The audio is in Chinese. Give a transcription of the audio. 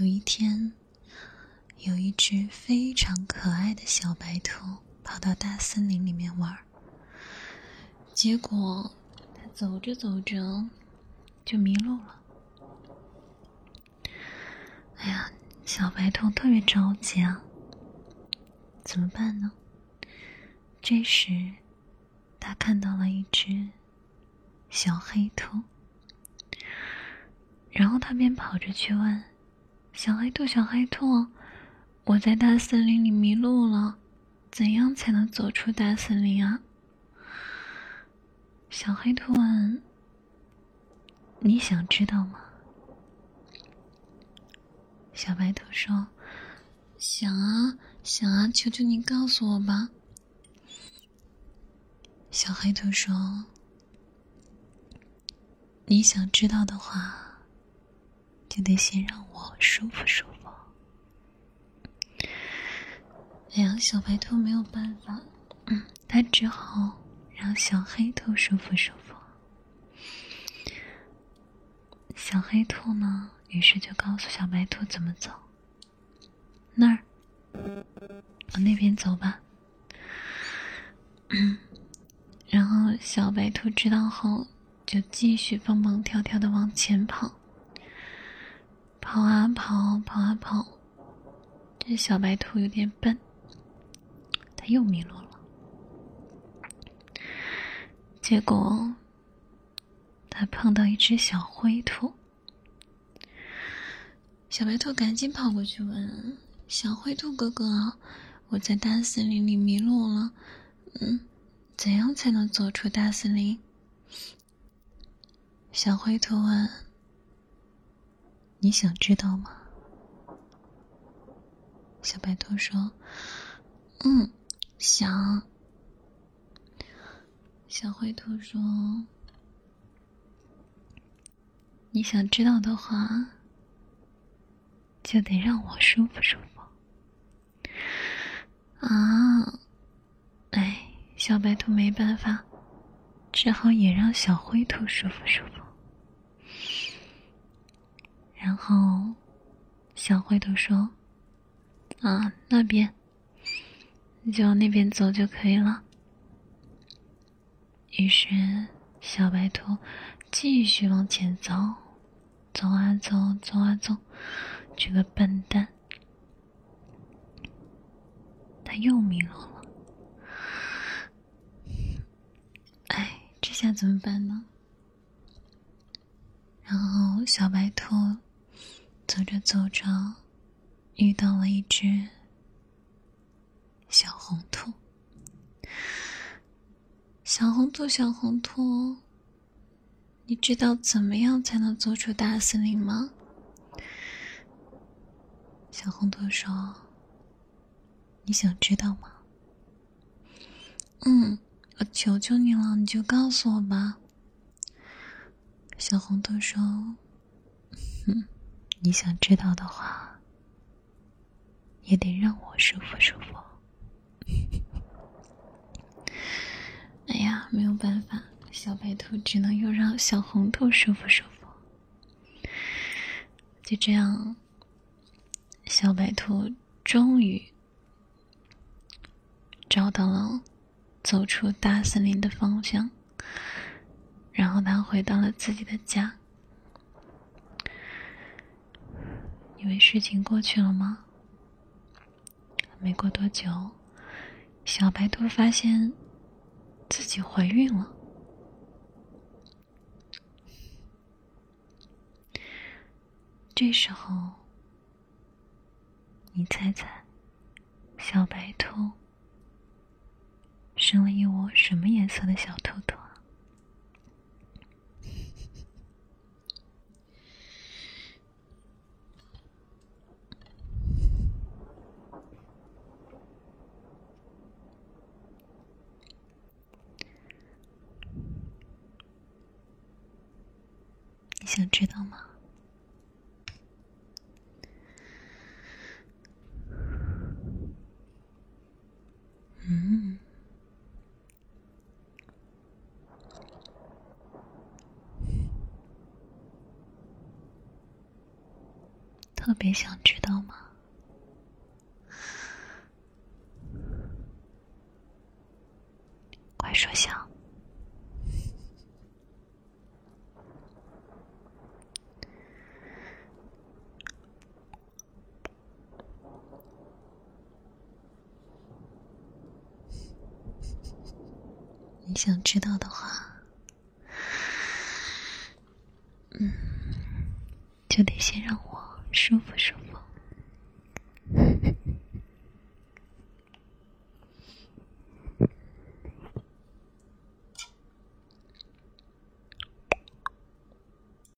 有一天，有一只非常可爱的小白兔跑到大森林里面玩结果它走着走着就迷路了。哎呀，小白兔特别着急啊！怎么办呢？这时，他看到了一只小黑兔，然后他便跑着去问。小黑兔，小黑兔，我在大森林里迷路了，怎样才能走出大森林啊？小黑兔问：“你想知道吗？”小白兔说：“想啊，想啊，求求你告诉我吧。”小黑兔说：“你想知道的话。”就得先让我舒服舒服。哎呀，小白兔没有办法，嗯，它只好让小黑兔舒服舒服。小黑兔呢，于是就告诉小白兔怎么走。那儿，往那边走吧。然后小白兔知道后，就继续蹦蹦跳跳的往前跑。跑啊跑，跑啊跑，这小白兔有点笨，它又迷路了。结果，它碰到一只小灰兔。小白兔赶紧跑过去问：“小灰兔哥哥，我在大森林里迷路了，嗯，怎样才能走出大森林？”小灰兔问。你想知道吗？小白兔说：“嗯，想。”小灰兔说：“你想知道的话，就得让我舒服舒服。”啊，哎，小白兔没办法，只好也让小灰兔舒服舒服。然后，小灰兔说：“啊，那边，你就往那边走就可以了。”于是，小白兔继续往前走，走啊走，走啊走，这个笨蛋，他又迷路了。哎，这下怎么办呢？然后，小白兔。走着走着，遇到了一只小红兔。小红兔，小红兔，你知道怎么样才能走出大森林吗？小红兔说：“你想知道吗？”“嗯，我求求你了，你就告诉我吧。”小红兔说：“哼。”你想知道的话，也得让我舒服舒服。哎呀，没有办法，小白兔只能又让小红兔舒服舒服。就这样，小白兔终于找到了走出大森林的方向，然后他回到了自己的家。以为事情过去了吗？没过多久，小白兔发现自己怀孕了。这时候，你猜猜，小白兔生了一窝什么颜色的小兔兔？想知道吗？嗯，特别想知道吗？快说想。你想知道的话，嗯，就得先让我舒服舒服。